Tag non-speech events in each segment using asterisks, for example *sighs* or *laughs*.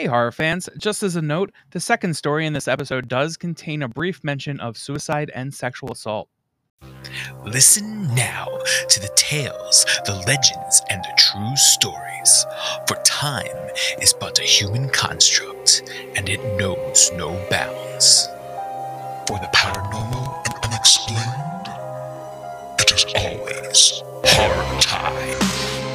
Hey, horror fans. Just as a note, the second story in this episode does contain a brief mention of suicide and sexual assault. Listen now to the tales, the legends, and the true stories. For time is but a human construct, and it knows no bounds. For the paranormal and unexplained, it is always horror time.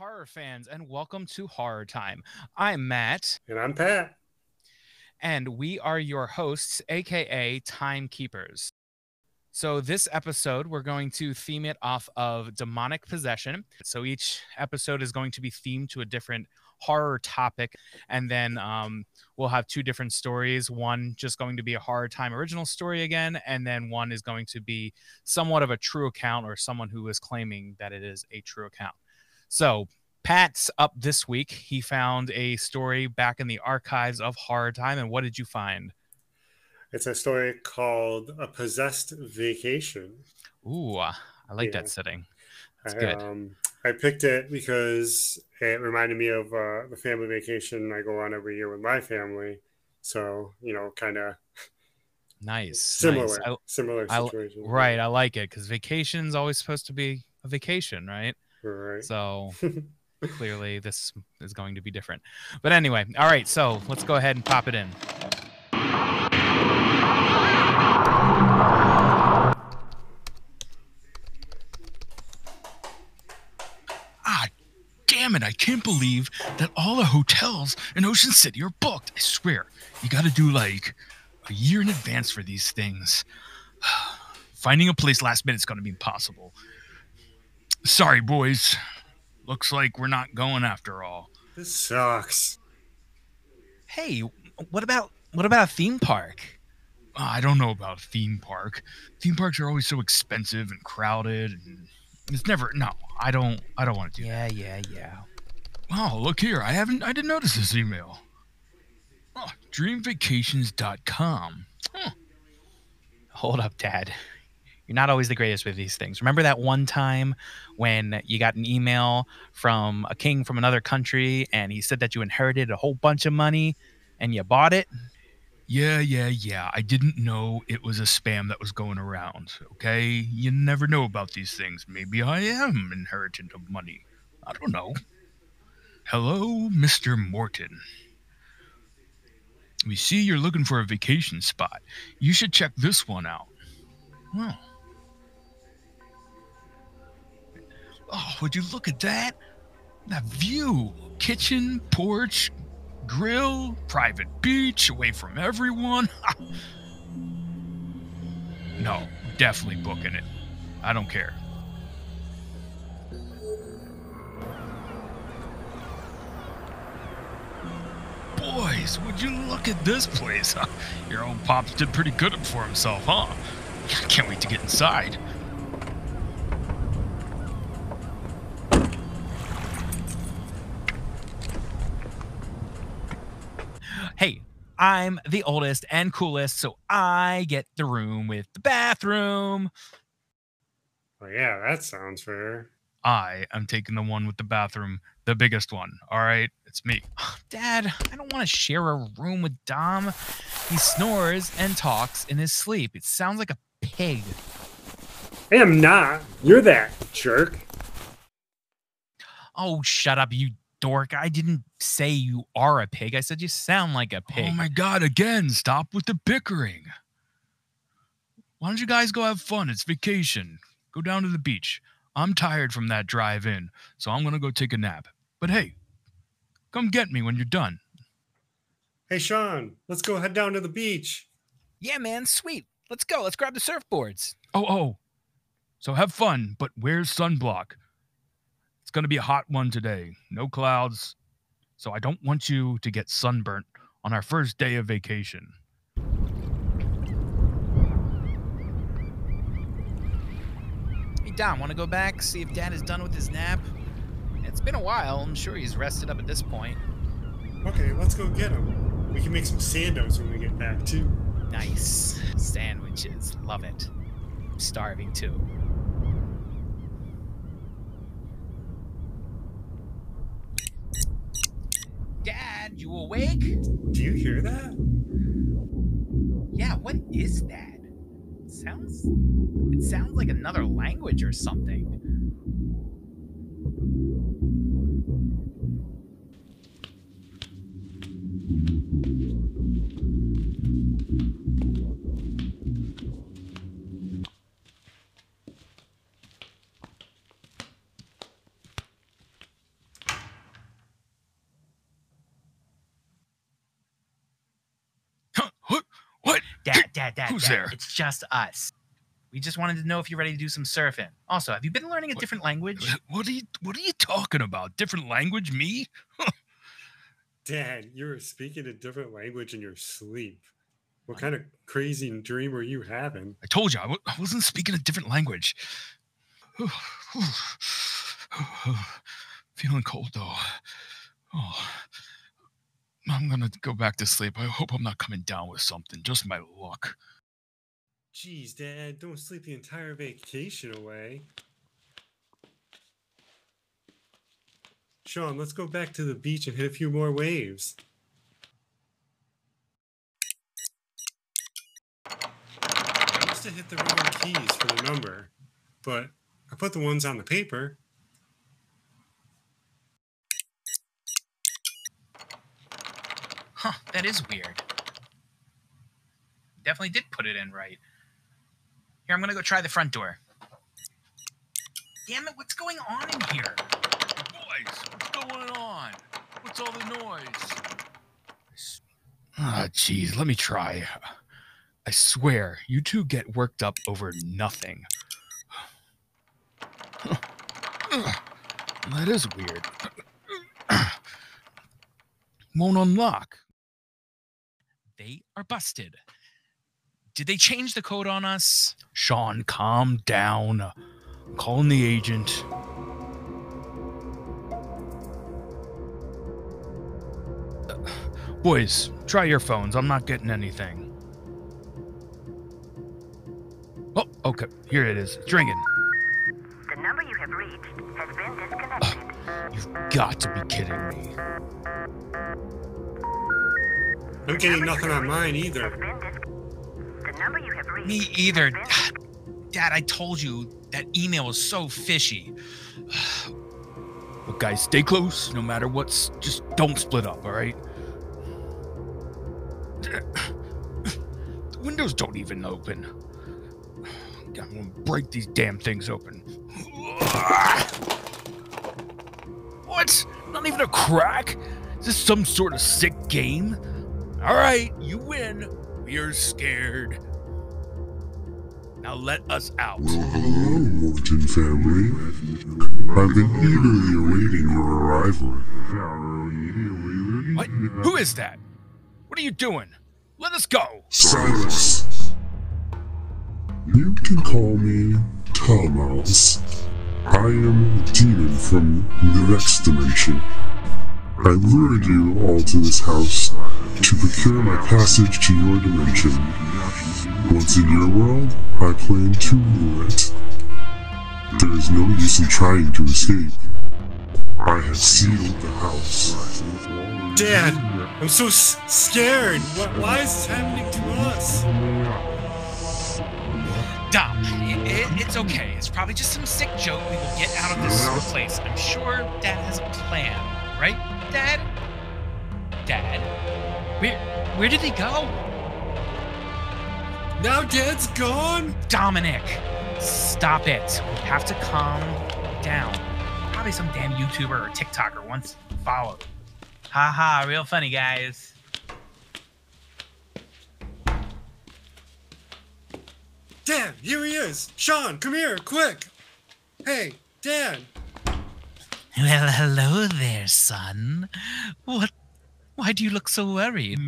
Horror fans, and welcome to Horror Time. I'm Matt, And I'm Pat. and we are your hosts, aka Timekeepers. So, this episode, we're going to theme it off of demonic possession. So, each episode is going to be themed to a different horror topic, and then um, we'll have two different stories. One just going to be a Horror Time original story again, and then one is going to be somewhat of a true account or someone who is claiming that it is a true account. So, Pat's up this week. He found a story back in the archives of Horror Time. And what did you find? It's a story called A Possessed Vacation. Ooh, I like Yeah. that setting. That's I, good. Um, I picked it because it reminded me of uh, the family vacation I go on every year with my family. So, you know, kind of Nice. similar, nice. I- similar I- right. I like it because vacation's always supposed to be a vacation, right? Right. So *laughs* clearly this is going to be different. But anyway, all right. So let's go ahead and pop it in. Ah, damn it, I can't believe that all the hotels in Ocean City are booked. I swear, you gotta do like a year in advance for these things. *sighs* Finding a place last minute is gonna be impossible. Sorry, boys. Looks like we're not going after all. this sucks. Hey, what about what about a theme park? Ah, I don't know about a theme park. Theme parks are always so expensive and crowded and it's never no, I don't I don't want to do that. Yeah, yeah, yeah. Oh, look here. I haven't I didn't notice this email. Oh, dreamvacations.com. Hold up, Dad. You're not always the greatest with these things. Remember that one time when you got an email from a king from another country and he said that you inherited a whole bunch of money and you bought it? Yeah, yeah, yeah. I didn't know it was a spam that was going around. Okay? You never know about these things. Maybe I am inheritant of money. I don't know. Hello, Mr. Morton. We see you're looking for a vacation spot. You should check this one out. Oh. Oh, would you look at that? That view. Kitchen, porch, grill, private beach, away from everyone. *laughs* no, definitely booking it. I don't care. Boys, would you look at this place? *laughs* Your old pops did pretty good for himself, huh? Can't wait to get inside. Hey, I'm the oldest and coolest, so I get the room with the bathroom. Well, yeah, that sounds fair. I am taking the one with the bathroom, the biggest one. All right, it's me. *sighs* Dad, I don't want to share a room with Dom. He snores and talks in his sleep. It sounds like a pig. I am not. You're that jerk. Oh, shut up, you dork. I didn't say you are a pig. I said you sound like a oh pig. Oh my god, again, stop with the bickering. Why don't you guys go have fun? It's vacation. Go down to the beach. I'm tired from that drive in, so I'm gonna go take a nap. But hey, come get me when you're done. Hey, Sean, let's go head down to the beach. yeah, man, sweet. Let's go. Let's grab the surfboards. Oh, oh. So have fun, but where's sunblock. It's gonna be a hot one today. No clouds. So I don't want you to get sunburnt on our first day of vacation. Hey, Dom, want to go back, see if Dad is done with his nap? It's been a while. I'm sure he's rested up at this point. Okay, let's go get him. We can make some sandos when we get back too. Nice. Sandwiches. Love it. I'm starving too. Dad, you awake? Do you hear that? Yeah, what is that? It sounds it sounds like another language or something. Dad, dad, dad, Who's dad, there? It's just us. We just wanted to know if you're ready to do some surfing. Also, have you been learning a What- different language? What are you? What are you talking about? Different language? Me? Dad, you were speaking a different language in your sleep. What kind of crazy dream were you having? I told you I w- I wasn't speaking a different language. Feeling cold though. Oh, I'm gonna go back to sleep. I hope I'm not coming down with something. Just my luck. Jeez, Dad, don't sleep the entire vacation away. Sean, let's go back to the beach and hit a few more waves. I must have hit the wrong keys for the number, but I put the ones on the paper. Huh, that is weird. Definitely did put it in right. Here, I'm gonna go try the front door. Damn it, what's going on in here? Boys, what's going on? What's all the noise? Ah, jeez, let me try. I swear, you two get worked up over nothing. *sighs* that is weird. *clears throat* Won't unlock. They are busted. Did they change the code on us? Sean, calm down. I'm calling the agent. Uh, Boys, try your phones. I'm not getting anything. Oh, okay. Here it is. It's ringing. The number you have reached has been disconnected. *sighs* You've got to be kidding me. I'm getting nothing on mine either. been dis- the number you have reached. Me either. Dad, I told you that email was so fishy. Well, guys, stay close. No matter what's, just don't split up, all right? The windows don't even open. I'm gonna break these damn things open. What? Not even a crack? Is this some sort of sick game? All right, you win. We're scared. Now let us out. Well, hello, Morton family. I've been eagerly awaiting your arrival. What? Who is that? What are you doing? Let us go. Silence. You can call me Thomas. I am a demon from the next dimension. I lured you all to this house to procure my passage to your dimension. Once in your world, I plan to rule it. There is no use in trying to escape. I have sealed the house. Dad, I'm so s- scared. Why, why is this happening to us? Dom, it, it, it's okay. It's probably just some sick joke. We will get out of this place. I'm sure Dad has a plan, right, Dad? Dad, where where did he go? Now Dad's gone? Dominic, stop it. We have to calm down. Probably some damn YouTuber or TikToker once followed. Ha ha, real funny, guys. Dad, here he is. Sean, come here, quick. Hey, Dad. Well, hello there, son. What? Why do you look so worried?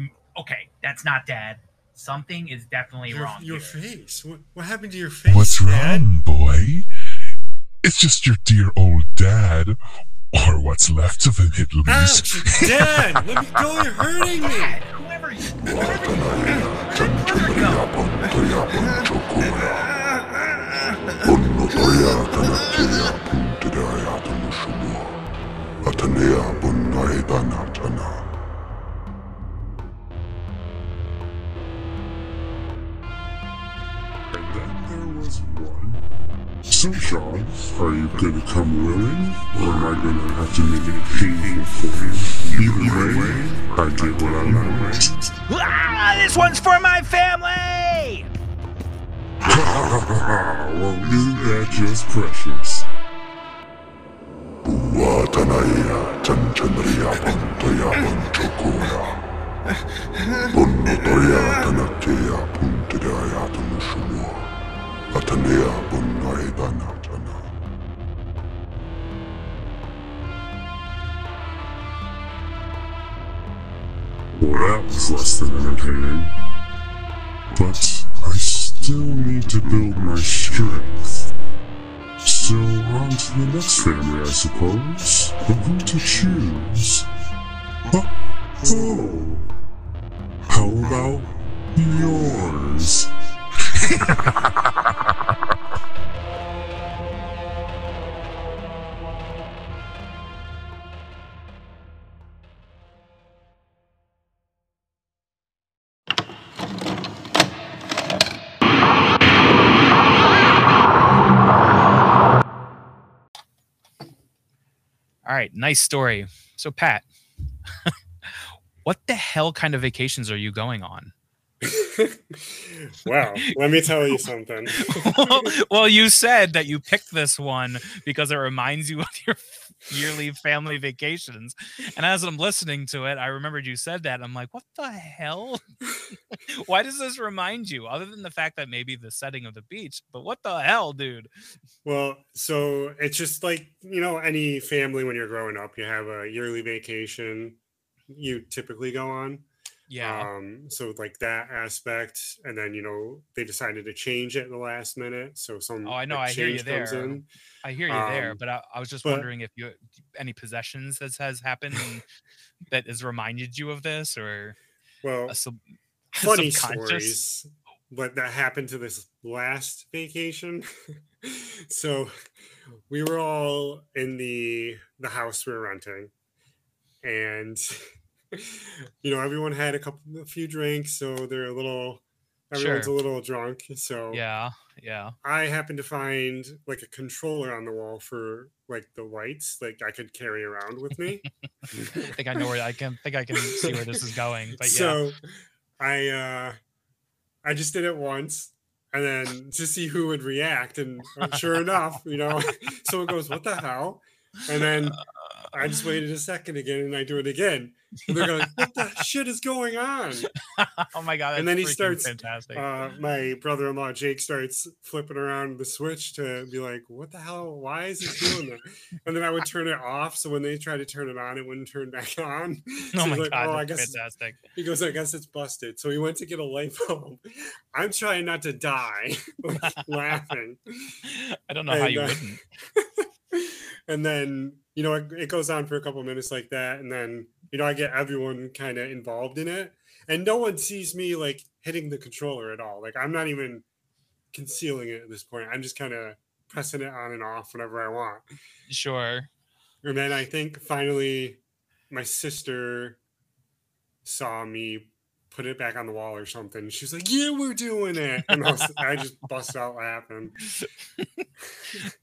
Okay, that's not Dad. Something is definitely Your, wrong. your here. face. What, what happened to your face? What's Dad? wrong, boy? It's just your dear old dad. Or what's left of him, at least. Ouch! Dad, let me go. You're hurting me. Dad, whoever And So, Sean, are you gonna come willing, or am I gonna have to make it painful for you? Either way, I get what I want. Ah, this one's for my family. *laughs* well, isn't that just precious? Watanaya chanchandriya pantaya panchakoya. Punnatoya *laughs* tanateya puntidaya tanushumua. That was less than entertaining. But I still need to build my strength. So on to the next family, I suppose. But who to choose? Huh? Oh! How about yours? All right, nice story. So, Pat, *laughs* what the hell kind of vacations are you going on? *laughs* wow. Let me tell you something. well, *laughs* well, you said that you picked this one because it reminds you *laughs* of your yearly family vacations. And as I'm listening to it, I remembered you said that. I'm like, what the hell? Why does this remind you? Other than the fact that maybe the setting of the beach, but what the hell, dude? Well, so it's just like, you know, any family when you're growing up, you have a yearly vacation you typically go on. Yeah. Um, so like that aspect, and then you know they decided to change it in the last minute. So some Oh, I know, like, I hear you there. in. I hear you there, um, but I, I was just but- wondering if you any possessions that has happened that has reminded you of this or Well, *laughs* a sub, funny stories, but that happened to this last vacation. *laughs* so we were all in the the house we were renting, and *laughs* you know everyone had a couple a few drinks, so they're a little everyone's Sure. a little drunk. So Yeah, yeah. I happened to find like a controller on the wall for like the lights, like I could carry around with me. I *laughs* think I know where I can think I can see where this is going. But yeah, so I uh I just did it once and then to see who would react and sure enough, you know, *laughs* someone goes, "What the hell?" And then I just waited a second again and I do it again. And they're going, "What the *laughs* shit is going on?" *laughs* oh my god, and then he starts, fantastic. Uh, my brother-in-law Jake starts flipping around the switch to be like, "What the hell? Why is it doing that?" And then I would turn it off, so when they tried to turn it on, it wouldn't turn back on. *laughs* oh my like, god, "Oh, I guess fantastic. he goes, I guess it's busted. So he went to get a light bulb. I'm trying not to die like, laughing. I don't know how you uh, wouldn't. and then, you know, it, it goes on for a couple minutes like that. And then, you know, I get everyone kind of involved in it. And no one sees me like hitting the controller at all. Like I'm not even concealing it at this point. I'm just kind of pressing it on and off whenever I want. Sure. And then I think finally my sister saw me put it back on the wall or something. She was like, "Yeah, we're doing it," and I, was, I just bust out laughing. *laughs*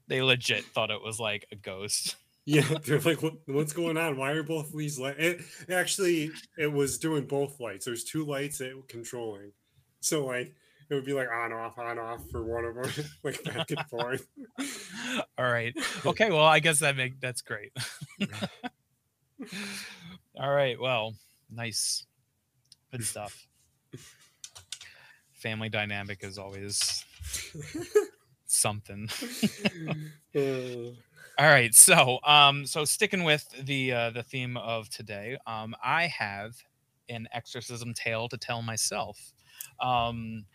They legit thought it was like a ghost. Yeah, *laughs* they're like, what, "What's going on? Why are both these lights?" It, it actually it was doing both lights. There's two lights were controlling, so like it would be like on off on off for one of them, *laughs* like back and forth. All right. Okay. Well, I guess that make that's great. *laughs* All right. Well, nice. Good stuff. Family dynamic is always something. Uh, All right. So, um, so sticking with the uh, the theme of today, um, I have an exorcism tale to tell myself. Um,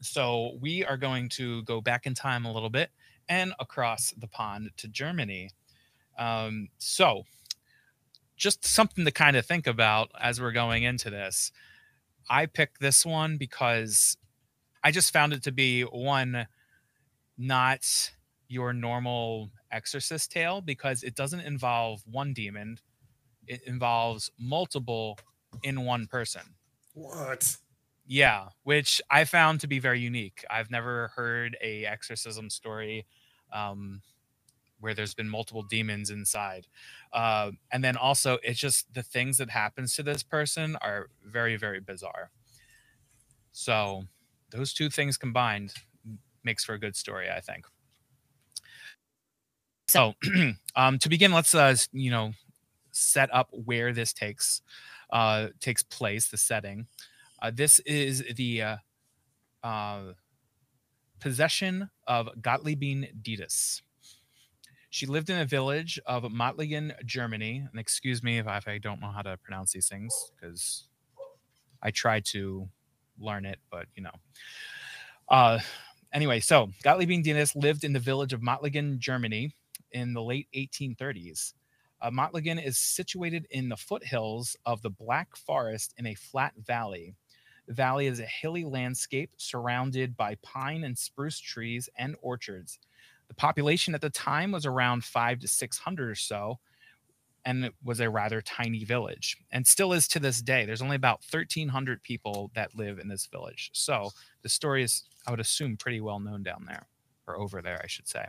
so we are going to go back in time a little bit and across the pond to Germany. Um, so just something to kind of think about as we're going into this. I picked this one because I just found it to be one not your normal exorcist tale because it doesn't involve one demon it involves multiple in one person. What? yeah which i found to be very unique. I've never heard a exorcism story um, where there's been multiple demons inside. Uh, and then also it's just the things that happens to this person are very very bizarre. So those two things combined makes for a good story i think so *clears throat* um, to begin let's uh, you know set up where this takes uh, takes place the setting uh, this is the uh, uh, possession of Gottliebine Dittus. She lived in a village of Mottlingen, Germany. And excuse me if I, if I don't know how to pronounce these things because I tried to learn it, but you know. Uh, anyway, so Gottliebine Dittus lived in the village of Mottlingen, Germany in the late 1830s. Uh, is situated in the foothills of the Black Forest in a flat valley. The valley is a hilly landscape surrounded by pine and spruce trees and orchards. The population at the time was around five to 600 or so, and it was a rather tiny village, and still is to this day. There's only about 1,300 people that live in this village. So the story is, I would assume, pretty well known down there, or over there, I should say.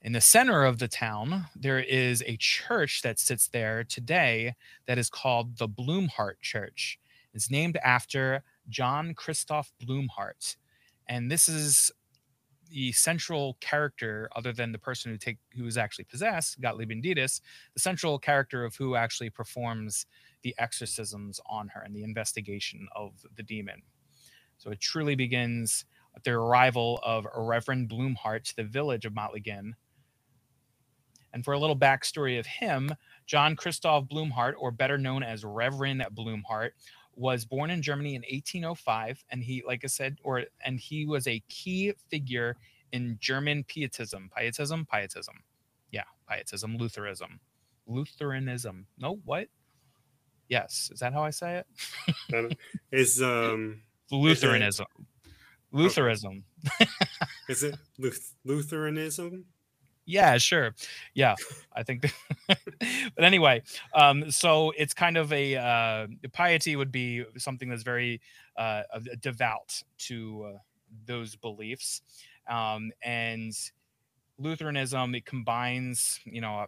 In the center of the town, there is a church that sits there today that is called the Blumhardt Church. It's named after John Christoph Blumhardt. And this is the central character, other than the person who take who is actually possessed, Gottlieb Dittus, the central character of who actually performs the exorcisms on her and the investigation of the demon. So it truly begins with the arrival of Reverend Blumhardt to the village of Mottlingen. And for a little backstory of him, John Christoph Blumhardt, or better known as Reverend Blumhardt, was born in Germany in 1805, and he, like I said, or and he was a key figure in German Pietism, Pietism, Pietism, yeah, Pietism, Lutheranism, Lutheranism. No, what? Yes, is that how I say it? is um *laughs* Lutheranism, Lutheranism. is it Luth- Lutheranism? Yeah, sure. Yeah, I think. *laughs* but anyway, um, so it's kind of a uh, piety would be something that's very uh, devout to uh, those beliefs, um, and Lutheranism it combines. You know,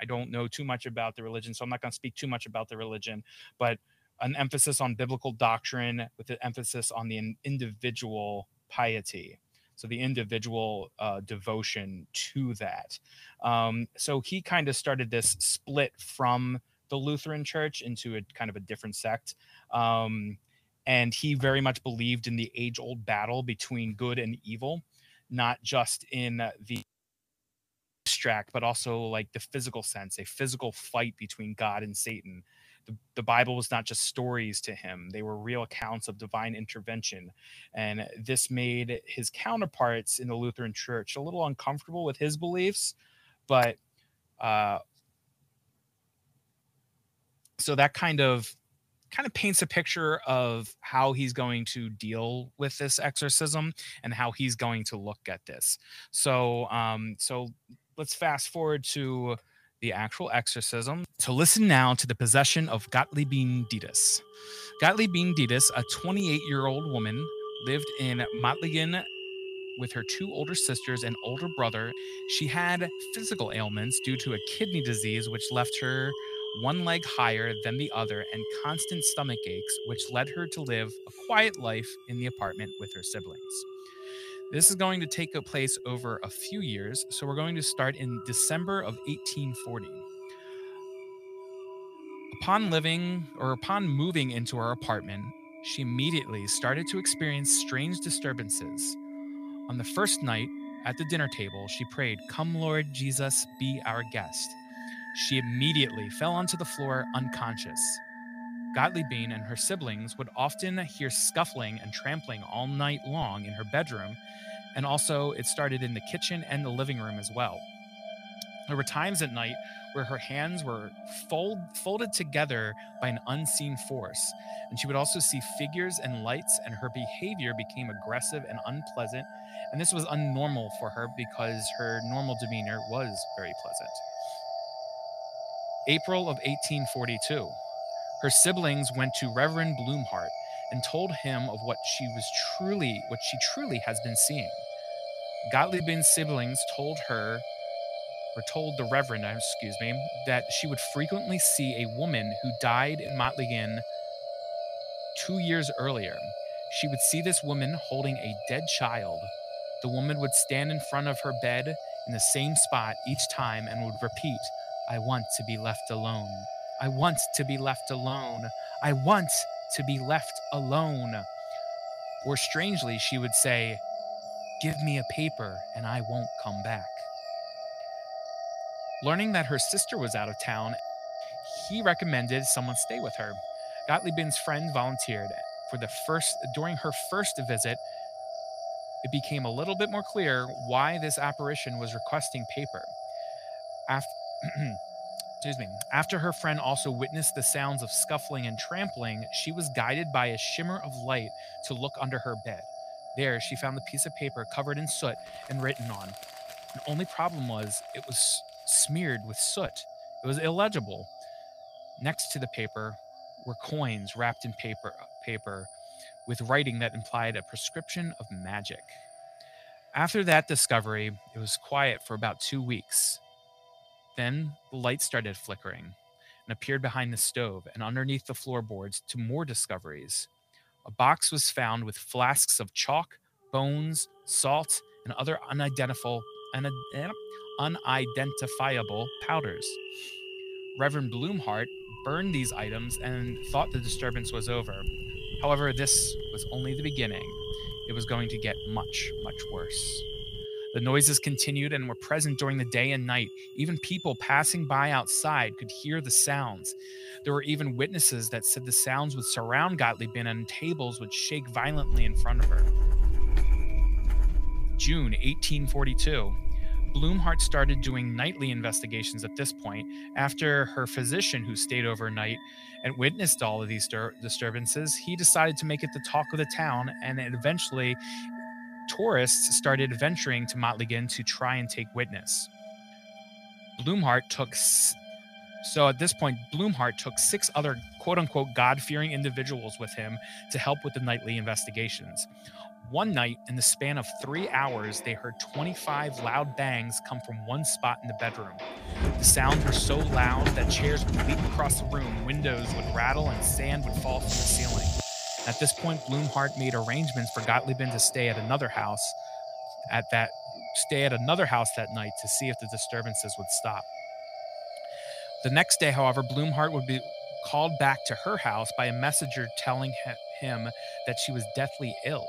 I don't know too much about the religion, so I'm not going to speak too much about the religion, but an emphasis on biblical doctrine with an emphasis on the individual piety so the individual uh, devotion to that. Um, so he kind of started this split from the lutheran church into a kind of a different sect um, and he very much believed in the age old battle between good and evil not just in the abstract but also like the physical sense a physical fight between god and satan the, the bible was not just stories to him they were real accounts of divine intervention. And this made his counterparts in the lutheran church a little uncomfortable with his beliefs but uh so that kind of kind of paints a picture of how he's going to deal with this exorcism and how he's going to look at this. So um so let's fast forward to the actual exorcism. So listen now to the possession of Gottliebine Dittus. Gottliebine Dittus, a 28 year old woman, lived in Mottlingen with her two older sisters and older brother. She had physical ailments due to a kidney disease, which left her one leg higher than the other and constant stomach aches, which led her to live a quiet life in the apartment with her siblings. This is going to take place over a few years, so we're going to start in December of 1840. Upon living or upon moving into her apartment, she immediately started to experience strange disturbances. On the first night, at the dinner table, she prayed, Come, Lord Jesus, be our guest. She immediately fell onto the floor unconscious. Gottliebine and her siblings would often hear scuffling and trampling all night long in her bedroom, and also it started in the kitchen and the living room as well. There were times at night where her hands were fold, folded together by an unseen force, and she would also see figures and lights, and her behavior became aggressive and unpleasant. And this was unnormal for her because her normal demeanor was very pleasant. April of 1842. Her siblings went to Reverend Blumhardt and told him of what she was truly what she truly has been seeing. Gottlieb's siblings told her or told the Reverend, uh, excuse me, that she would frequently see a woman who died in Motley two years earlier. She would see this woman holding a dead child. The woman would stand in front of her bed in the same spot each time and would repeat, I want to be left alone. I want to be left alone. I want to be left alone. Or strangely, she would say, Give me a paper and I won't come back. Learning that her sister was out of town, he recommended someone stay with her. Gottlieb's friend volunteered. For the first during her first visit, it became a little bit more clear why this apparition was requesting paper. After *clears throat* excuse me. After her friend also witnessed the sounds of scuffling and trampling, she was guided by a shimmer of light to look under her bed. There, she found the piece of paper covered in soot and written on. The only problem was it was smeared with soot. It was illegible. Next to the paper were coins wrapped in paper, uh, paper with writing that implied a prescription of magic. After that discovery, it was quiet for about two weeks. Then the light started flickering and appeared behind the stove and underneath the floorboards to more discoveries. A box was found with flasks of chalk, bones, salt, and other unidentifiable, eh, unidentifiable powders. Reverend Blumhardt burned these items and thought the disturbance was over. However, this was only the beginning. It was going to get much, much worse. The noises continued and were present during the day and night. Even people passing by outside could hear the sounds. There were even witnesses that said the sounds would surround Gottliebin and tables would shake violently in front of her. June 1842. Blumhardt started doing nightly investigations at this point after her physician, who stayed overnight and witnessed all of these disturbances, he decided to make it the talk of the town, and eventually tourists started venturing to Mottlingen to try and take witness. Blumhardt took so at this point, Blumhardt took six other quote unquote God fearing individuals with him to help with the nightly investigations. One night, in the span of three hours, they heard 25 loud bangs come from one spot in the bedroom. The sounds were so loud that chairs would leap across the room, windows would rattle, and sand would fall from the ceiling. At this point, Blumhardt made arrangements for Gottliebin to stay at another house at that stay at another house that night to see if the disturbances would stop. The next day, however, Blumhardt would be called back to her house by a messenger telling him that she was deathly ill.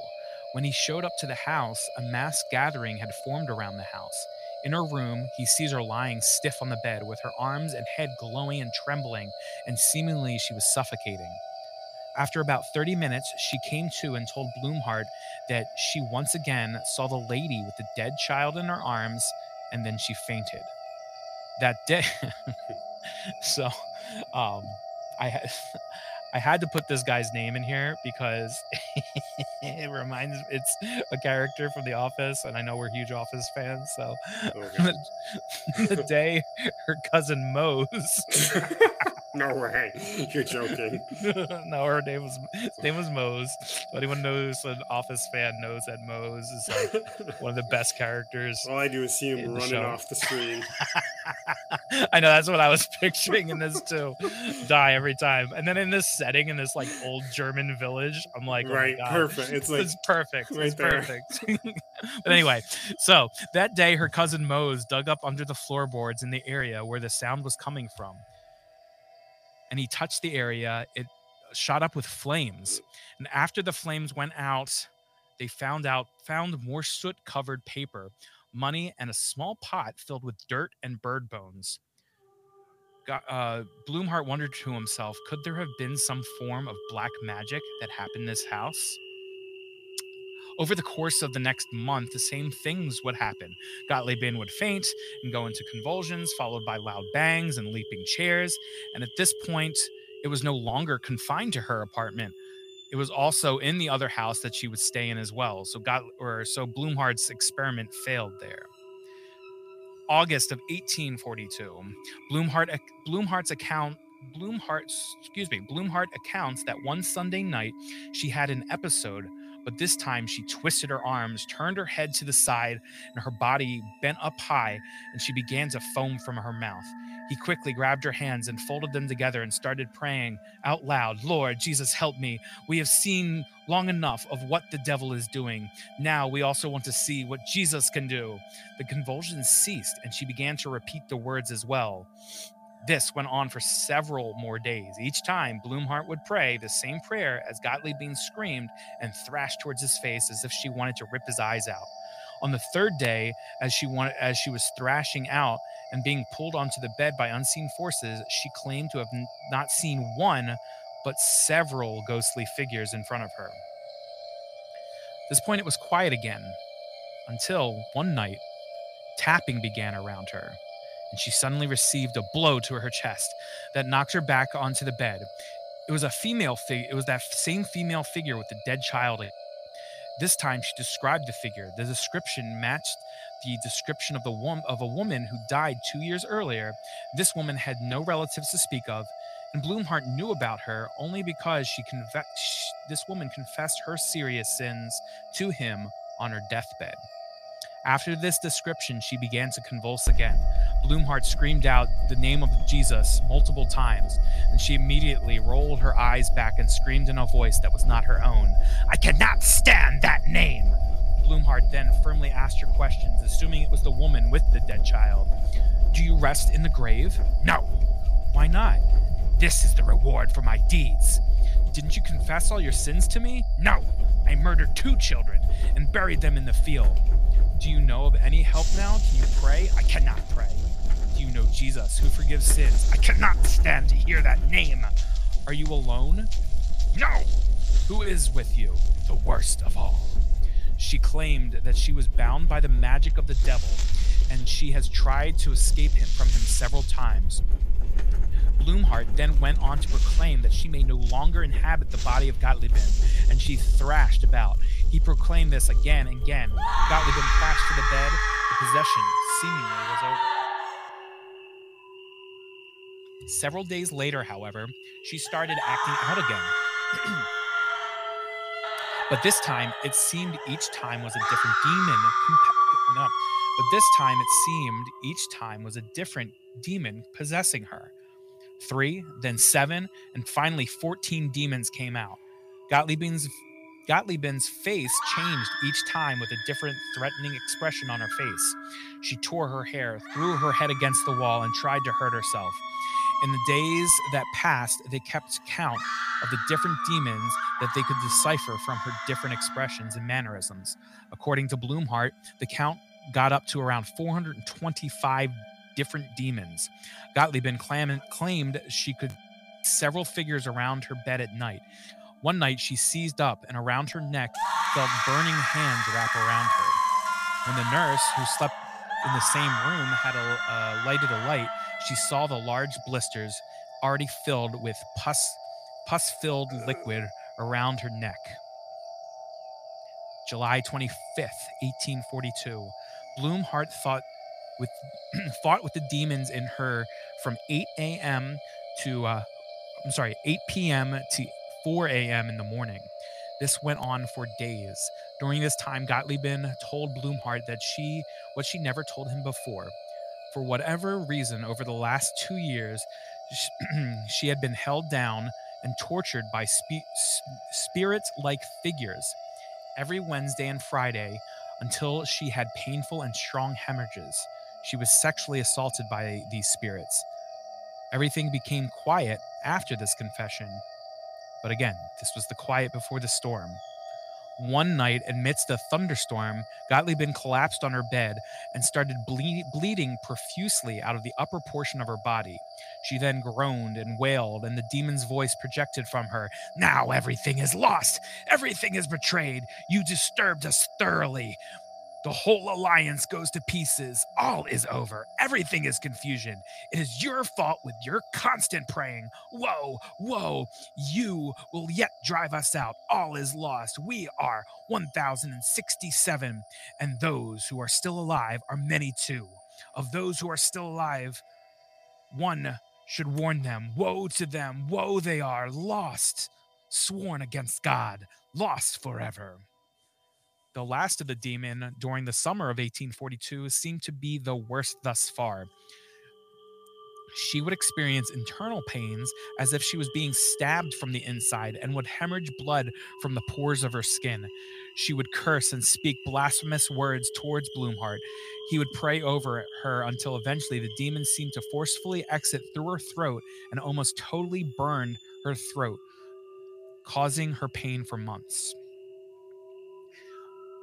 When he showed up to the house, a mass gathering had formed around the house. In her room, he sees her lying stiff on the bed with her arms and head glowing and trembling, and seemingly she was suffocating. After about 30 minutes, she came to and told Blumhardt that she once again saw the lady with the dead child in her arms, and then she fainted. That day, *laughs* so um, I had. *laughs* I had to put this guy's name in here because *laughs* it reminds it's a character from The Office, and I know we're huge Office fans. So okay. the day her cousin Mose *laughs* no way. You're joking. *laughs* no, her name was his name was Mose. anyone knows an Office fan knows that Mose is like *laughs* one of the best characters. All I do is see him running off the screen. I know that's what I was picturing in this too. Die every time. And then in this setting, in this like old German village, I'm like, oh right, perfect. It's like it's perfect. Right it's there. perfect. but anyway, so that day her cousin Mose dug up under the floorboards in the area where the sound was coming from and he touched the area. It shot up with flames. And after the flames went out, they found out found more soot covered paper, money, and a small pot filled with dirt and bird bones. Uh, Blumhardt wondered to himself, could there have been some form of black magic that happened in this house? Over the course of the next month, the same things would happen. Gottliebin would faint and go into convulsions, followed by loud bangs and leaping chairs. And at this point, it was no longer confined to her apartment. It was also in the other house that she would stay in as well. So got or so Blumhardt's experiment failed there. August of 1842, Blumhardt Blumhardt's account Blumhardt's excuse me Blumhardt accounts that one Sunday night she had an episode but this time she twisted her arms, turned her head to the side, and her body bent up high, and she began to foam from her mouth. He quickly grabbed her hands and folded them together and started praying out loud, Lord, Jesus, help me. We have seen long enough of what the devil is doing. Now we also want to see what Jesus can do. The convulsions ceased, and she began to repeat the words as well. This went on for several more days. Each time, Blumhardt would pray the same prayer as Gottliebin screamed and thrashed towards his face as if she wanted to rip his eyes out. On the third day, as she wanted, as she was thrashing out and being pulled onto the bed by unseen forces, she claimed to have n- not seen one, but several ghostly figures in front of her. At this point, it was quiet again until one night, tapping began around her and she suddenly received a blow to her chest that knocked her back onto the bed. It was a female figure. It was that same female figure with the dead child. This time, she described the figure. The description matched the description of the woman of a woman who died two years earlier. This woman had no relatives to speak of, and Blumhardt knew about her only because she conve- this woman confessed her serious sins to him on her deathbed. After this description, she began to convulse again. Blumhardt screamed out the name of Jesus multiple times, and she immediately rolled her eyes back and screamed in a voice that was not her own, I cannot stand that name! Blumhardt then firmly asked her questions, assuming it was the woman with the dead child. Do you rest in the grave? No. Why not? This is the reward for my deeds. Didn't you confess all your sins to me? No. I murdered two children and buried them in the field. Do you know of any help now? Can you pray? I cannot pray. Do you know Jesus who forgives sins? I cannot stand to hear that name. Are you alone? No. Who is with you? The worst of all. She claimed that she was bound by the magic of the devil, and she has tried to escape him from him several times. Blumhardt then went on to proclaim that she may no longer inhabit the body of Gottliebin, and she thrashed about. He proclaimed this again and again. Gottliebin crashed to the bed. The possession seemingly was over. Several days later, however, she started acting out again. *clears throat* but this time, it seemed each time was a different demon. Compa- no, but this time, it seemed each time was a different demon possessing her. Three, then seven, and finally 14 demons came out. Gottliebin's Gottliebin's face changed each time with a different threatening expression on her face. She tore her hair, threw her head against the wall, and tried to hurt herself. In the days that passed, they kept count of the different demons that they could decipher from her different expressions and mannerisms. According to Blumhardt, the count got up to around 425 different demons. Gottliebin clam- claimed she could several figures around her bed at night. One night she seized up and around her neck felt burning hands wrap around her. When the nurse, who slept in the same room, had a, uh, lighted a light, she saw the large blisters already filled with pus pus filled liquid around her neck. July 25th, 1842. Blumhardt fought with *clears throat* fought with the demons in her from 8 a.m. to uh, I'm sorry, 8 p.m. to 4 a.m. in the morning. This went on for days. During this time, Gottliebin told Blumhardt that she what she never told him before. For whatever reason, over the last two years, *clears throat* she had been held down and tortured by spe- spirits like figures every Wednesday and Friday until she had painful and strong hemorrhages. She was sexually assaulted by these spirits. Everything became quiet after this confession. But again, this was the quiet before the storm. One night, amidst a thunderstorm, Gottliebin collapsed on her bed and started ble- bleeding profusely out of the upper portion of her body. She then groaned and wailed, and the demon's voice projected from her Now everything is lost! Everything is betrayed! You disturbed us thoroughly! The whole alliance goes to pieces. All is over. Everything is confusion. It is your fault with your constant praying. Woe, woe. You will yet drive us out. All is lost. We are 1,067, and those who are still alive are many too. Of those who are still alive, one should warn them. Woe to them. Woe they are. Lost. Sworn against God. Lost forever. The last of the demon during the summer of 1842 seemed to be the worst thus far. She would experience internal pains as if she was being stabbed from the inside and would hemorrhage blood from the pores of her skin. She would curse and speak blasphemous words towards Blumhardt. He would pray over her until eventually the demon seemed to forcefully exit through her throat and almost totally burned her throat, causing her pain for months.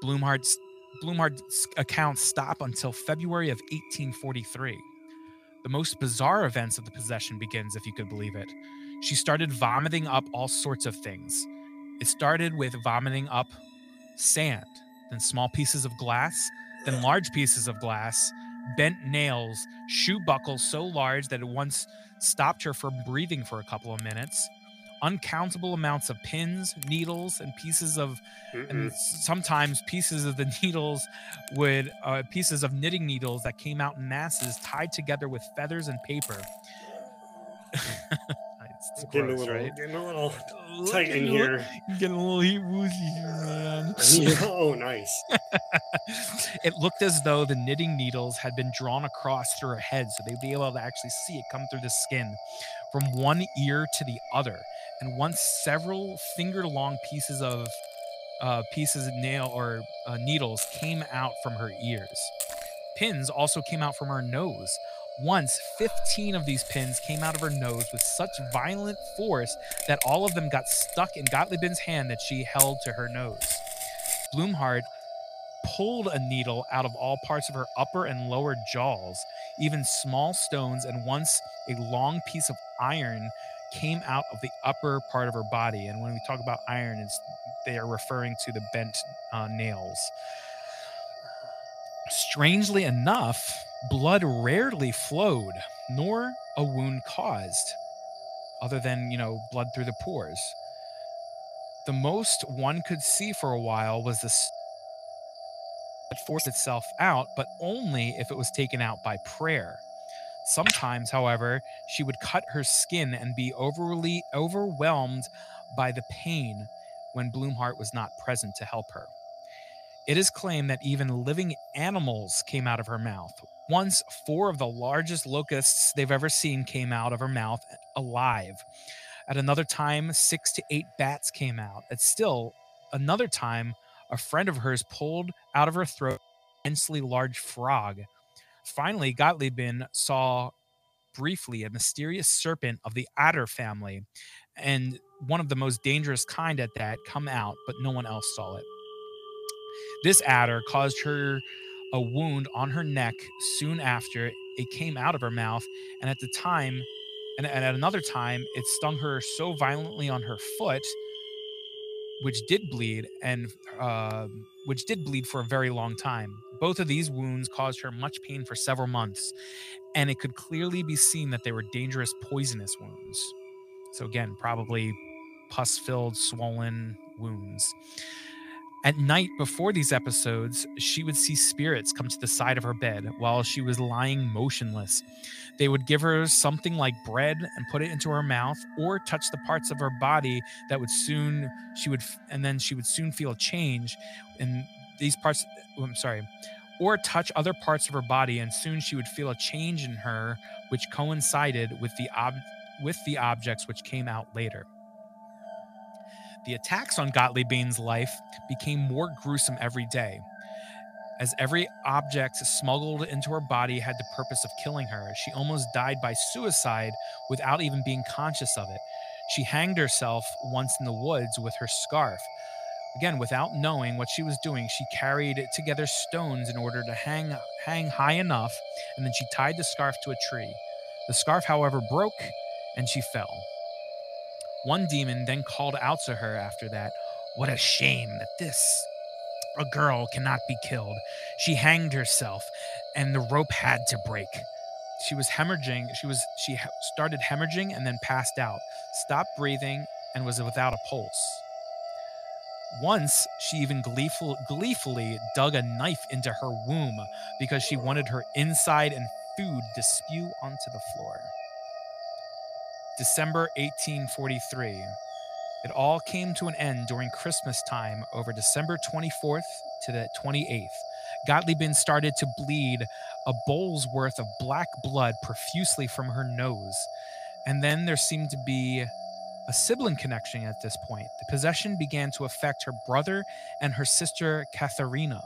Blumhardt's Blumhardt's accounts stop until February of 1843. The most bizarre events of the possession begins, if you could believe it. She started vomiting up all sorts of things. It started with vomiting up sand, then small pieces of glass, then large pieces of glass, bent nails, shoe buckles so large that it once stopped her from breathing for a couple of minutes, uncountable amounts of pins, needles, and pieces of, and Mm-mm. sometimes pieces of the *laughs* needles would, uh, pieces of knitting needles that came out in masses tied together with feathers and paper. *laughs* it's Getting a gross, little, right? getting a little *laughs* tight in here. Getting a little heat woozy here, man. oh, nice. it looked as though the knitting needles had been drawn across through her head so they'd be able to actually see it come through the skin from one ear to the other and once several finger long pieces of uh, pieces of nail or uh, needles came out from her ears pins also came out from her nose once 15 of these pins came out of her nose with such violent force that all of them got stuck in Gottliebin's hand that she held to her nose. Blumhardt pulled a needle out of all parts of her upper and lower jaws. Even small stones and once a long piece of iron came out of the upper part of her body. And when we talk about iron, it's, they are referring to the bent uh, nails. Strangely enough, blood rarely flowed, nor a wound caused, other than, you know, blood through the pores. The most one could see for a while was this it forced itself out, but only if it was taken out by prayer. Sometimes, however, she would cut her skin and be overly overwhelmed by the pain when Blumhardt was not present to help her. It is claimed that even living animals came out of her mouth. Once, four of the largest locusts they've ever seen came out of her mouth alive. At another time, six to eight bats came out. At still another time, a friend of hers pulled out of her throat an immensely large frog. Finally, Gottliebin saw briefly a mysterious serpent of the adder family, and one of the most dangerous kind at that, come out, but no one else saw it. This adder caused her a wound on her neck soon after it came out of her mouth, and at the time, and, and at another time, it stung her so violently on her foot, which did bleed, and uh, which did bleed for a very long time. Both of these wounds caused her much pain for several months, and it could clearly be seen that they were dangerous poisonous wounds. So again, probably pus-filled, swollen wounds. At night before these episodes, she would see spirits come to the side of her bed while she was lying motionless. They would give her something like bread and put it into her mouth or touch the parts of her body that would soon she would and then she would soon feel a change in these parts oh, I'm sorry or touch other parts of her body and soon she would feel a change in her which coincided with the ob- with the objects which came out later. The attacks on Gottliebin's life became more gruesome every day. As every object smuggled into her body had the purpose of killing her, she almost died by suicide without even being conscious of it. She hanged herself once in the woods with her scarf, Again, without knowing what she was doing, she carried together stones in order to hang hang high enough, and then she tied the scarf to a tree. The scarf, however, broke and she fell. One demon then called out to her after that, What a shame that this a girl cannot be killed. She hanged herself, and the rope had to break. She was hemorrhaging. She was she started hemorrhaging and then passed out, stopped breathing, and was without a pulse. Once, she even gleeful, gleefully dug a knife into her womb because she wanted her inside and food to spew onto the floor. December 1843. It all came to an end during Christmas time over December 24th to the 28th. Gottliebin started to bleed a bowl's worth of black blood profusely from her nose. And then there seemed to be a sibling connection at this point. The possession began to affect her brother and her sister Katharina.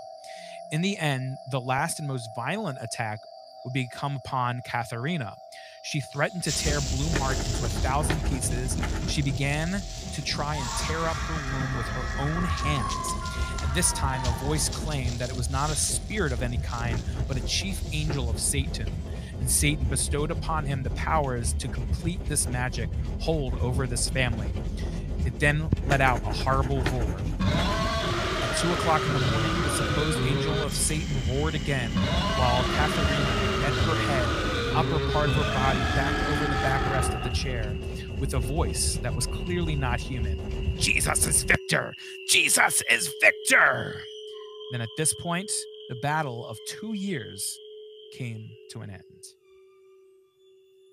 In the end, the last and most violent attack would become upon Katharina. She threatened to tear Blue Blumhardt into a thousand pieces. She began to try and tear up her womb with her own hands. And this time, a voice claimed that it was not a spirit of any kind, but a chief angel of Satan. And Satan bestowed upon him the powers to complete this magic hold over this family. It then let out a horrible roar. At two o'clock in the morning, the supposed angel of Satan roared again, while Katharina bent her head, upper part of her body back over the backrest of the chair, with a voice that was clearly not human. Jesus is victor! Jesus is victor! Then at this point, the battle of two years came to an end.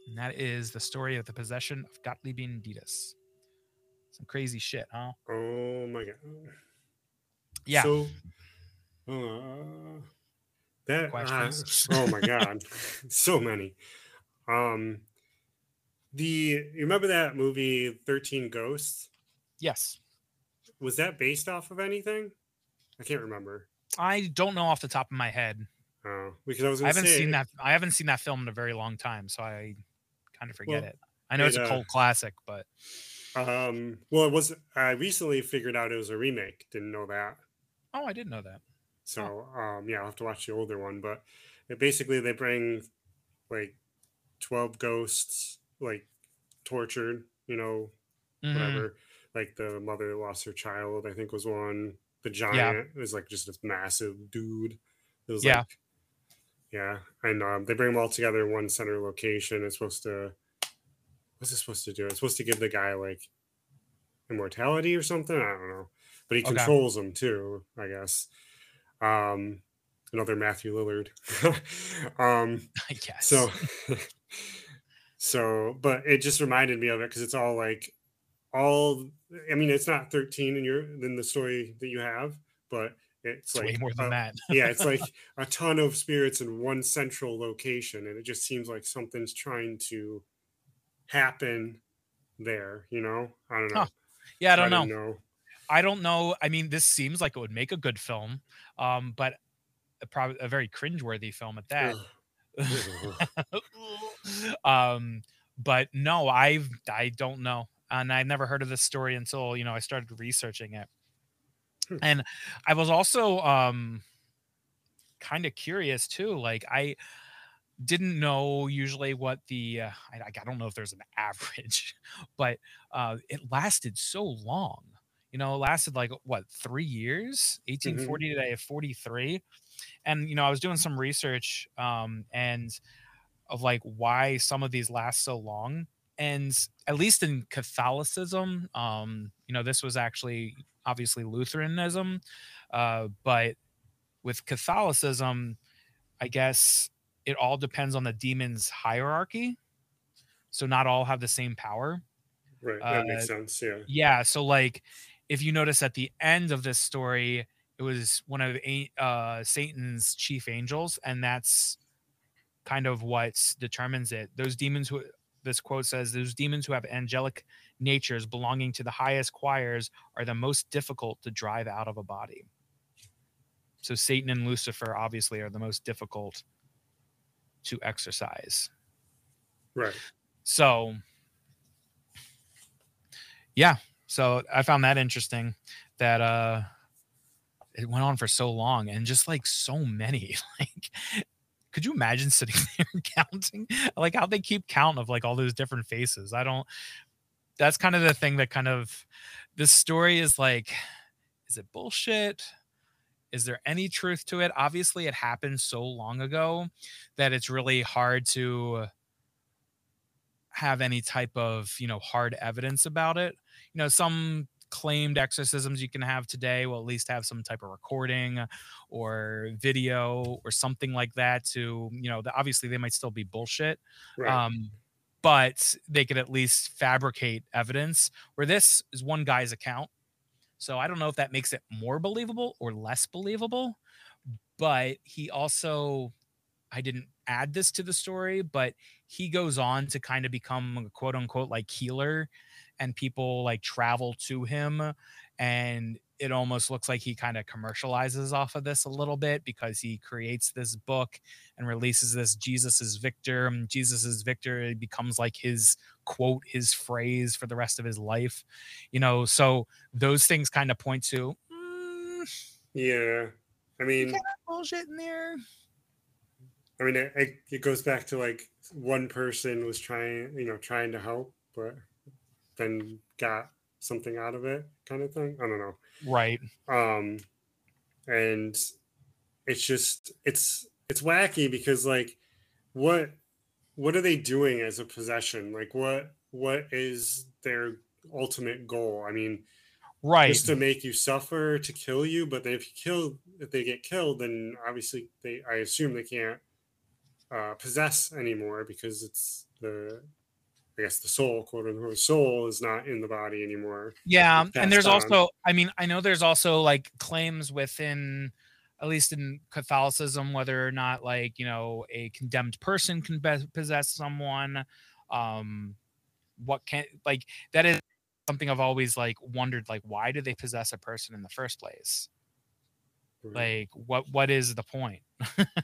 And that is the story of the possession of Gottliebin Dittus. Some crazy shit, huh? Oh my god. Yeah. So, uh, that. uh, Questions? *laughs* oh my god, so many. Um, the you remember that movie Thirteen Ghosts? yes. Was that based off of anything? I can't remember. I don't know off the top of my head. Oh, because I was. I haven't say, seen that. I haven't seen that film in a very long time, so I kind of forget Well, it. I know it's it, a uh, cult classic, but Um, well, it was. I recently figured out it was a remake. Didn't know that. oh, I didn't know that. So um, yeah, I'll have to watch the older one. But it basically, they bring like twelve ghosts, like tortured. You know, Mhm. whatever. Like the mother lost her child, I think was one. The giant was like just this massive dude. It was Yeah. like, yeah, and um, they bring them all together in one center location. It's supposed to. What's it supposed to do? It's supposed to give the guy like immortality or something. I don't know, but he Okay. controls them too. I guess. Um, another Matthew Lillard. *laughs* um, *laughs* I guess. so, *laughs* so, but it just reminded me of it because it's all like, all. I mean, it's not thirteen in your in the story that you have, but it's, it's like way more than uh, that. yeah, it's like a ton of spirits in one central location, and it just seems like something's trying to happen there. You know, I don't know. Huh. yeah, I don't know. didn't know. I don't know. I mean, this seems like it would make a good film, um, but a, probably a very cringeworthy film at that. *laughs* Um, but no, I've I don't know, and I never heard of this story until you know I started researching it, Hmm. and I was also um kind of curious too. Like I didn't know usually what the uh, I, I don't know if there's an *laughs* average, but uh, it lasted so long. You know, it lasted like what three years? 1840 today, at 43, and you know I was doing some research um, and of like why some of these last so long and at least in catholicism um you know this was actually obviously lutheranism uh but with catholicism i guess it all depends on the demon's hierarchy so not all have the same power right, that Uh, makes sense. Yeah. yeah so like if you notice at the end of this story it was one of uh satan's chief angels and that's kind of what determines it. Those demons who this quote says those demons who have angelic natures belonging to the highest choirs are the most difficult to drive out of a body. So satan and lucifer obviously are the most difficult to exercise Right. so, yeah, So I found that interesting that uh it went on for so long and just like so many *laughs* like could you imagine sitting *laughs* there counting? Like how they keep count of like all those different faces. I don't that's kind of the thing that kind of this story is like is it bullshit? Is there any truth to it? Obviously it happened so long ago that it's really hard to have any type of you know hard evidence about it you know some claimed exorcisms you can have today will at least have some type of recording or video or something like that to you know the, obviously they might still be bullshit Right. um but they could at least fabricate evidence where this is one guy's account so i don't know if that makes it more believable or less believable but he also i didn't add this to the story but he goes on to kind of become a quote unquote like healer and people like travel to him and it almost looks like he kind of commercializes off of this a little bit because he creates this book and releases this Jesus is victor. And Jesus is victor it becomes like his quote his phrase for the rest of his life you know? So those things kind of point to mm, yeah. I mean, kind of bullshit in there. I mean, it, it, it goes back to like one person was trying, you know, trying to help, but then got something out of it, kind of thing. I don't know. right Um, and it's just it's it's wacky because like, what what are they doing as a possession? Like, what what is their ultimate goal? I mean, right just to make you suffer to kill you but if you kill if they get killed then obviously they i assume they can't uh possess anymore because it's the i guess the soul quote unquote soul is not in the body anymore Yeah, and there's on. also, I mean, I know there's also like claims within, at least in Catholicism, whether or not like you know a condemned person can be- possess someone. Um, what can like that is something I've always like wondered, like why do they possess a person in the first place? Like, what what is the point?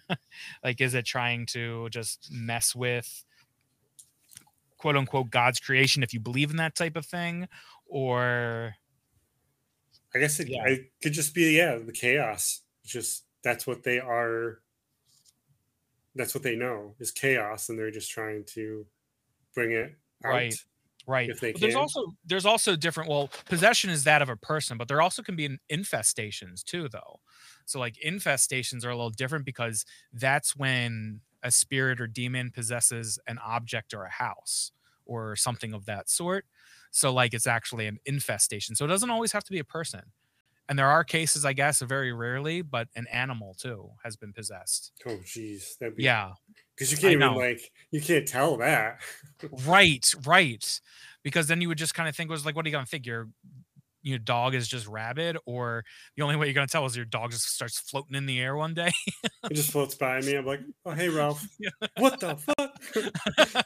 *laughs* like, is it trying to just mess with quote unquote God's creation if you believe in that type of thing, or i guess it, Yeah. it could just be yeah the chaos it's just that's what they are that's what they know is chaos and they're just trying to bring it out. Right. right if they there's also there's also different well possession is that of a person but there also can be in- infestations too though so like infestations are a little different because that's when a spirit or demon possesses an object or a house or something of that sort. So like it's actually an infestation. So it doesn't always have to be a person. And there are cases i guess very rarely but an animal too has been possessed. Oh geez that'd be yeah. Because you can't even like you can't tell that. *laughs* Right, right. Because then you would just kind of think was like, what are you gonna think? Your your dog is just rabid, or the only way you're gonna tell is your dog just starts floating in the air one day. it just floats by me i'm like oh hey ralph *laughs* Yeah. what the fuck *laughs*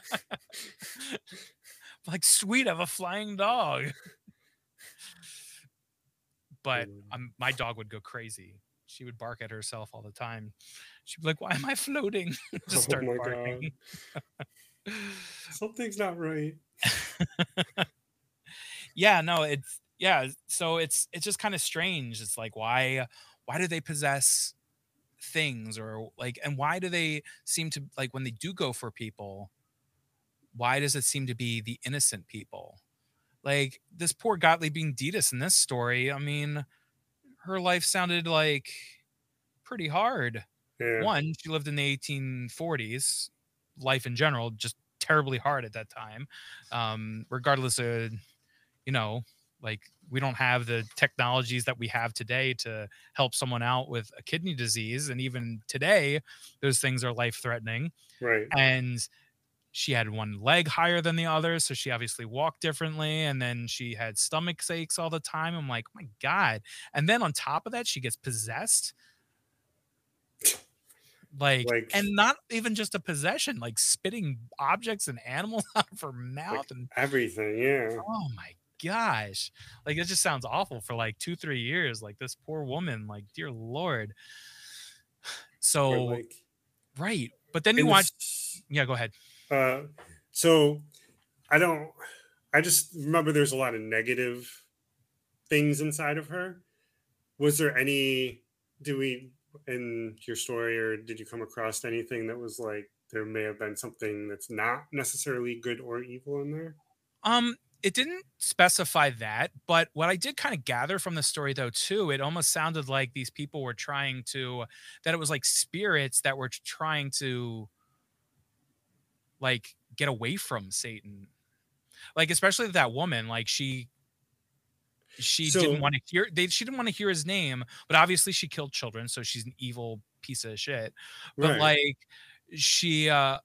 like, sweet, I have a flying dog. But um, my dog would go crazy. She would bark at herself all the time. She'd be like, "Why am I floating?" *laughs* just Oh start my barking. something's not right yeah no it's yeah so it's it's just kind of strange it's like why why do they possess things or like and why do they seem to like when they do go for people why does it seem to be the innocent people? Like this poor Gottliebin Dittus in this story i mean her life sounded like pretty hard. Yeah. One she lived in the 1840s life in general just terribly hard at that time um regardless of you know like we don't have the technologies that we have today to help someone out with a kidney disease and even today those things are life threatening right. And she had one leg higher than the other so she obviously walked differently and then she had stomach aches all the time. I'm like oh my god. And then on top of that she gets possessed. Like, Like- and not even just a possession like spitting objects and animals *laughs* out of her mouth and everything yeah. Oh my gosh like it just sounds awful for like two three years like this poor woman like dear lord *sighs* so like right but then you watch yeah go ahead uh so i don't i just remember there's a lot of negative things inside of her. Was there any? Do we in your story, or did you come across anything that was like there may have been something that's not necessarily good or evil in there? Um, it didn't specify that, but what I did kind of gather from the story though too, it almost sounded like these people were trying to that it was like spirits that were trying to like get away from Satan. Like especially that woman, like she she So- didn't want to hear they she didn't want to hear his name, but obviously she killed children, so she's an evil piece of shit. But Right. like she uh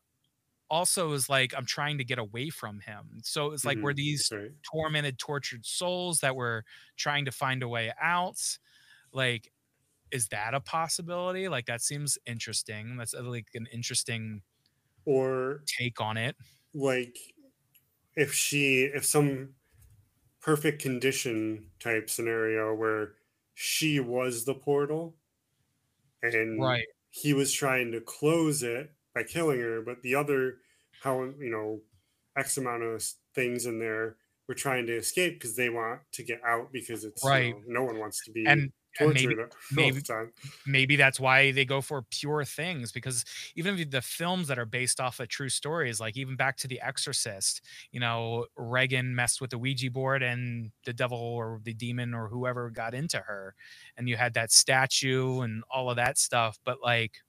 also is like, I'm trying to get away from him. So it's like, were Mhm, these right. tormented, tortured souls that were trying to find a way out? Like, is that a possibility? Like, that seems interesting. That's uh, like an interesting Or take on it. like if she if some perfect condition type scenario where she was the portal and Right. he was trying to close it by killing her but the other how you know x amount of things in there were trying to escape because they want to get out because it's you know, no one wants to be And, and maybe tortured *laughs* maybe- the time. maybe that's why they go for pure things because even the films that are based off of true stories like even back to the exorcist you know reagan messed with the ouija board and the devil or the demon or whoever got into her and you had that statue and all of that stuff but like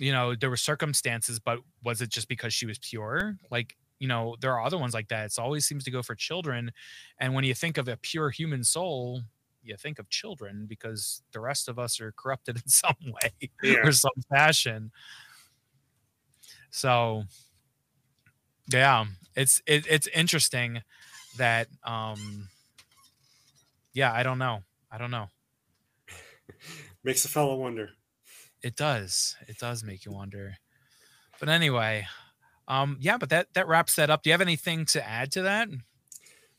you know there were circumstances but was it just because she was pure like you know there are other ones like that it always seems to go for children and when you think of a pure human soul you think of children because the rest of us are corrupted *laughs* in some way Yeah. or some fashion. So yeah, it's it, it's interesting that um yeah, I don't know. I don't know. *laughs* makes a fellow wonder It does. It does make you wonder. But anyway, um yeah, but that that wraps that up. Do you have anything to add to that?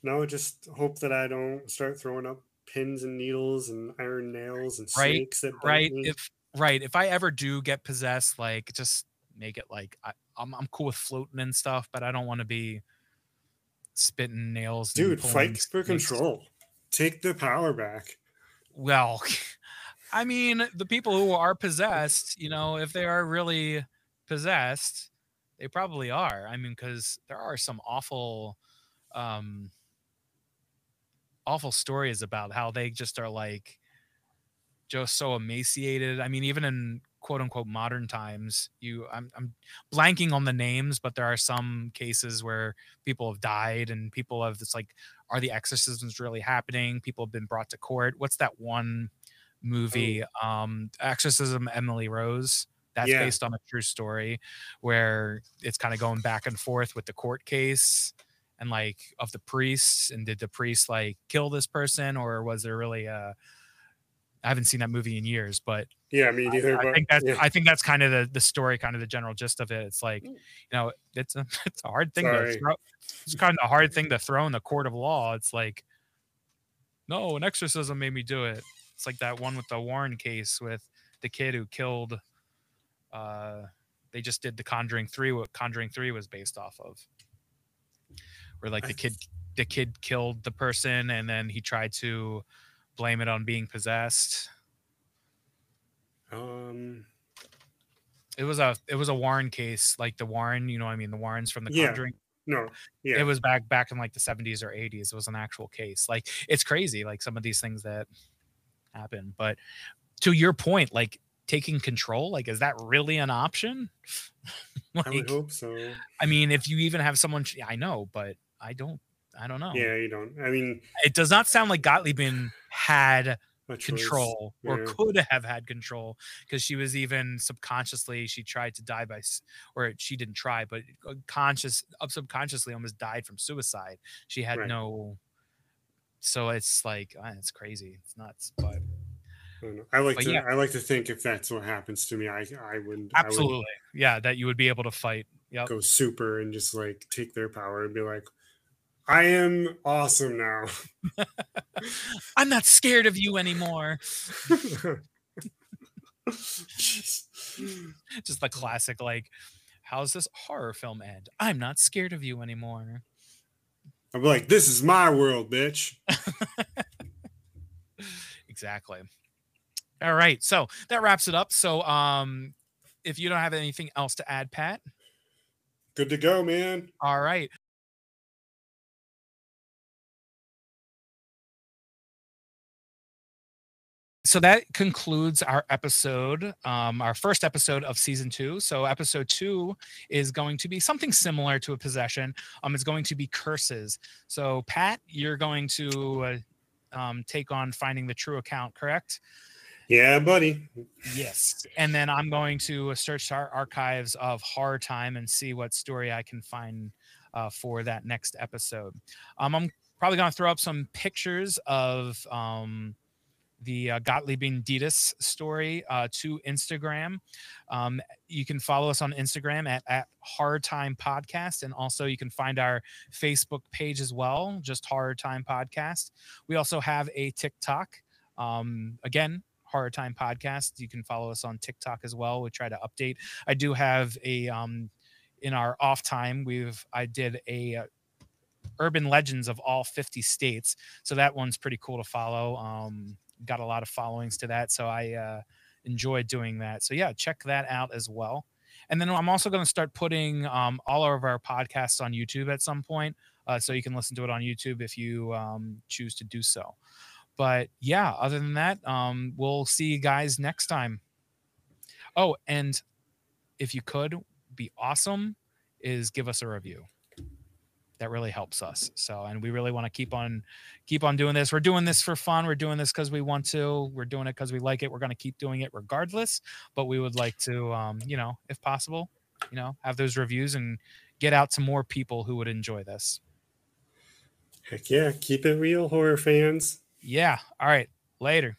no just hope that i don't start throwing up pins and needles and iron nails and Right, snakes that right me. if right if i ever do get possessed like just make it like I, I'm, I'm cool with floating and stuff but i don't want to be spitting nails Dude, fight for control. Take the power back. well *laughs* i mean the people who are possessed you know if they are really possessed they probably are. I mean because there are some awful um awful stories about how they just are like just so emaciated. I mean even in quote unquote modern times you I'm, I'm blanking on the names but there are some cases where people have died and people have it's like are the exorcisms really happening? People have been brought to court. What's that one movie um exorcism emily rose that's Yeah. based on a true story where it's kind of going back and forth with the court case and like of the priests and did the priest like kill this person or was there really uh I haven't seen that movie in years, but Yeah, me neither. I but think that's yeah. I think that's kind of the the story, kind of the general gist of it. It's like, you know, it's a *laughs* it's a hard thing Sorry. to throw. It's kind of a hard thing to throw in the court of law. It's like, no, an exorcism made me do it. It's like that one with the Warren case with the kid who killed. Uh, they just did the Conjuring three. What Conjuring three was based off of, where like the kid the kid killed the person and then he tried to blame it on being possessed. um, It was a it was a Warren case, like the Warren, you know, what I mean, the Warrens from the Yeah. Conjuring. no, yeah, It was back back in like the 70s or 80s. It was an actual case. Like it's crazy, like some of these things that happen. But to your point, like taking control, like is that really an option? *laughs* I would like, hope so. I mean, if you even have someone, I know, but I don't. I don't know. Yeah, you don't. I mean, It does not sound like Gottliebin had control or could have had control because she was even subconsciously she tried to die by or she didn't try but uh, conscious up subconsciously almost died from suicide she had Right. no so it's like uh, it's crazy it's nuts but I. I like But to. yeah. I like to think if that's what happens to me, I I would absolutely yeah that you would be able to fight I would go super and just like take their power and be like, I am awesome now. *laughs* i'm not scared of you anymore *laughs* just the classic like how's this horror film end i'm not scared of you anymore I'm like, this is my world, bitch. *laughs* exactly. All right. So that wraps it up. So um if you don't have anything else to add, Pat. Good to go, man. All right. So that concludes our episode um, our first episode of season two. So episode two is going to be something similar to a possession. Um it's going to be curses. So pat you're going to uh, um, take on finding the true account correct? Yeah, buddy. yes. And then i'm going to search our archives of horror time and see what story i can find uh, for that next episode. Um, i'm probably going to throw up some pictures of um, the uh, Gottliebin Dittus story uh, to Instagram. Um, you can follow us on Instagram at, at Horror Time Podcast, and also you can find our Facebook page as well, just Horror Time Podcast. We also have a TikTok. Um, again, Horror Time Podcast. You can follow us on TikTok as well. We try to update. I do have a um, in our off time. We've I did a uh, urban legends of all 50 states so that one's pretty cool to follow um got a lot of followings to that so i uh enjoy doing that. So yeah check that out as well. And then i'm also going to start putting um, all of our podcasts on youtube at some point uh, so you can listen to it on youtube if you um, choose to do so. But yeah other than that um, we'll see you guys next time. Oh and if you could be awesome is give us a review that really helps us. So and we really want to keep on keep on doing this. We're doing this for fun. We're doing this because we want to. We're doing it because we like it. We're going to keep doing it regardless. But we would like to um you know if possible you know have those reviews and get out to more people who would enjoy this. Heck yeah. Keep it real, horror fans. yeah. All right. Later